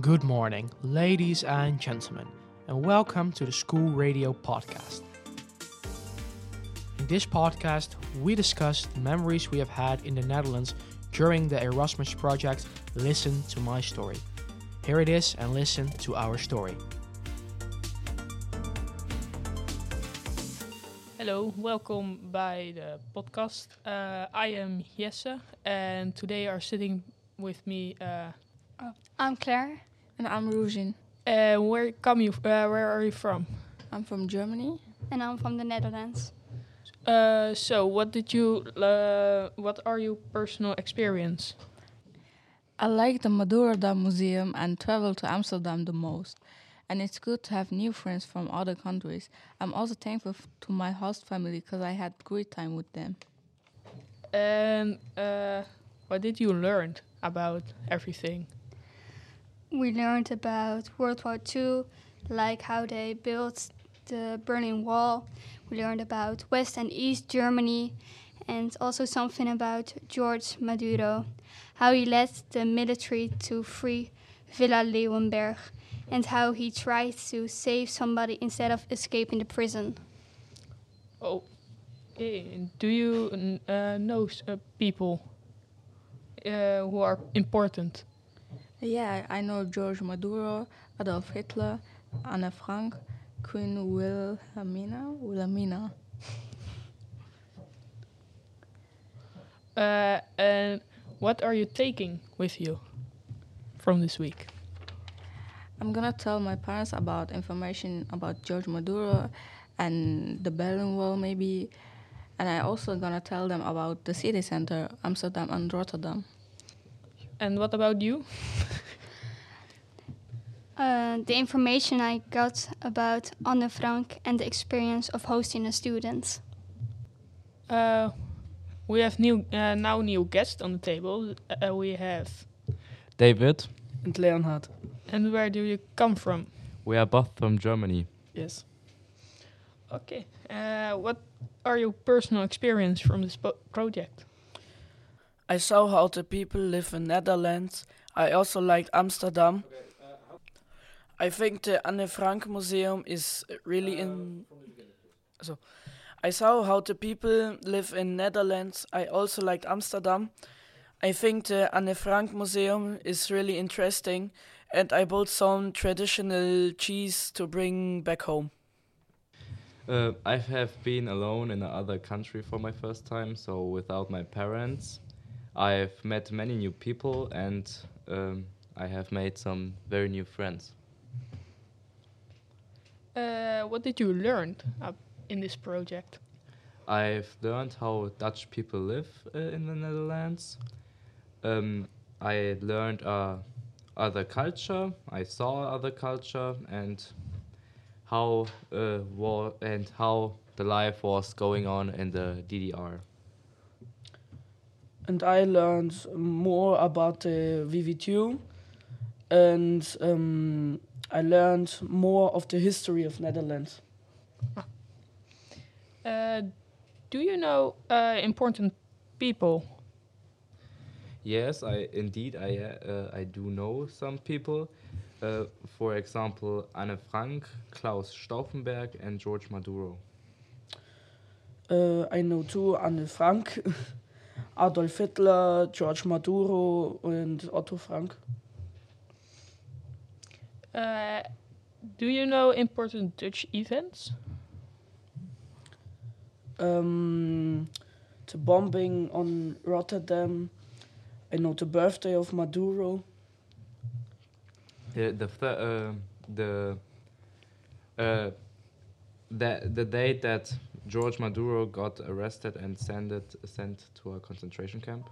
Good morning, ladies and gentlemen, and welcome to the School Radio Podcast. In this podcast, we discuss the memories we have had in the Netherlands during the Erasmus project Listen to My Story. Here it is, and listen to our story. Hello, welcome by the podcast. Uh, I am Jesse, and today are sitting with me. Uh, I'm Claire. And I'm Roujin. uh, where come you? Uh, where are you from? I'm from Germany. And I'm from the Netherlands. Uh, so, what did you? Uh, what are your personal experience? I like the Madurodam Museum and travel to Amsterdam the most. And it's good to have new friends from other countries. I'm also thankful to my host family because I had great time with them. And uh, what did you learn about everything? We learned about World War II, like how they built the Berlin Wall. We learned about West and East Germany, and also something about George Maduro, how he led the military to free Villa Leeuwenburg, and how he tried to save somebody instead of escaping the prison. Oh, okay. Do you uh, know uh, people uh, who are important? Yeah, I know George Maduro, Adolf Hitler, Anne Frank, Queen Wilhelmina. Wilhelmina. Uh, and what are you taking with you from this week? I'm gonna tell my parents about information about George Maduro and the Berlin Wall, maybe. And I also gonna tell them about the city center, Amsterdam and Rotterdam. And what about you? Uh, the information I got about Anne Frank and the experience of hosting a student. Uh, we have new uh, now new guests on the table. Uh, we have. David, And Leonhard. And where do you come from? we are both from Germany. Yes. Okay. Uh, what are your personal experience from this po- project? I saw how the people live in Netherlands. I also liked Amsterdam. I think the Anne Frank Museum is really in. So, I saw how the people live in Netherlands. I also liked Amsterdam. I think the Anne Frank Museum is really interesting, and I bought some traditional cheese to bring back home. Uh, I have been alone in another country for my first time, so without my parents. I've met many new people and um, I have made some very new friends. Uh, what did you learn uh, in this project? I've learned how Dutch people live uh, in the Netherlands. Um, I learned uh, other culture. I saw other culture and how uh, war and how the life was going on in the DDR. And I learned more about the VV2 and um, I learned more of the history of Netherlands. Uh, do you know uh, important people? Yes, I indeed I uh, I do know some people. Uh, for example, Anne Frank, Klaus Stauffenberg, and George Maduro. Uh, I know too Anne Frank, Adolf Hitler, George Maduro and Otto Frank. Uh, do you know important Dutch events? Um, the bombing on Rotterdam. I know the birthday of Maduro. The the th- uh, the uh, the the date that George Maduro got arrested and sent sent to a concentration camp.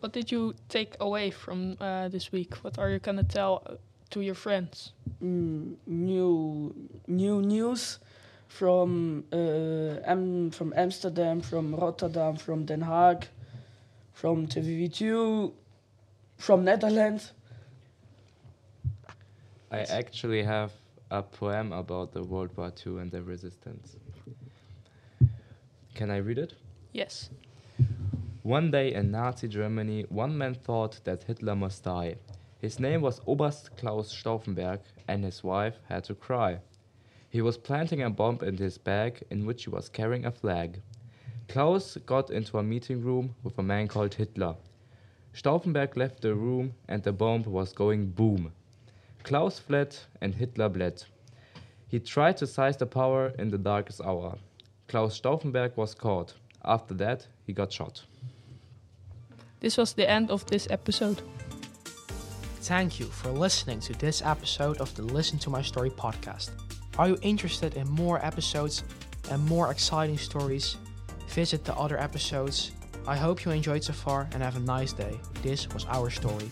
What did you take away from uh, this week? What are you gonna tell uh, to your friends? mm, new new news from uh, Am- from Amsterdam, from Rotterdam, from Den Haag, from TVV2, from Netherlands. I actually have a poem about the World War II and the resistance. Can I read it? Yes. One day in Nazi Germany, one man thought that Hitler must die. His name was Oberst Klaus Stauffenberg, and his wife had to cry. He was planting a bomb in his bag in which he was carrying a flag. Klaus got into a meeting room with a man called Hitler. Stauffenberg left the room and the bomb was going boom. Klaus fled and Hitler bled. He tried to seize the power in the darkest hour. Klaus Stauffenberg was caught. After that, he got shot. This was the end of this episode. Thank you for listening to this episode of the Listen to My Story podcast. Are you interested in more episodes and more exciting stories? Visit the other episodes. I hope you enjoyed so far and have a nice day. This was our story.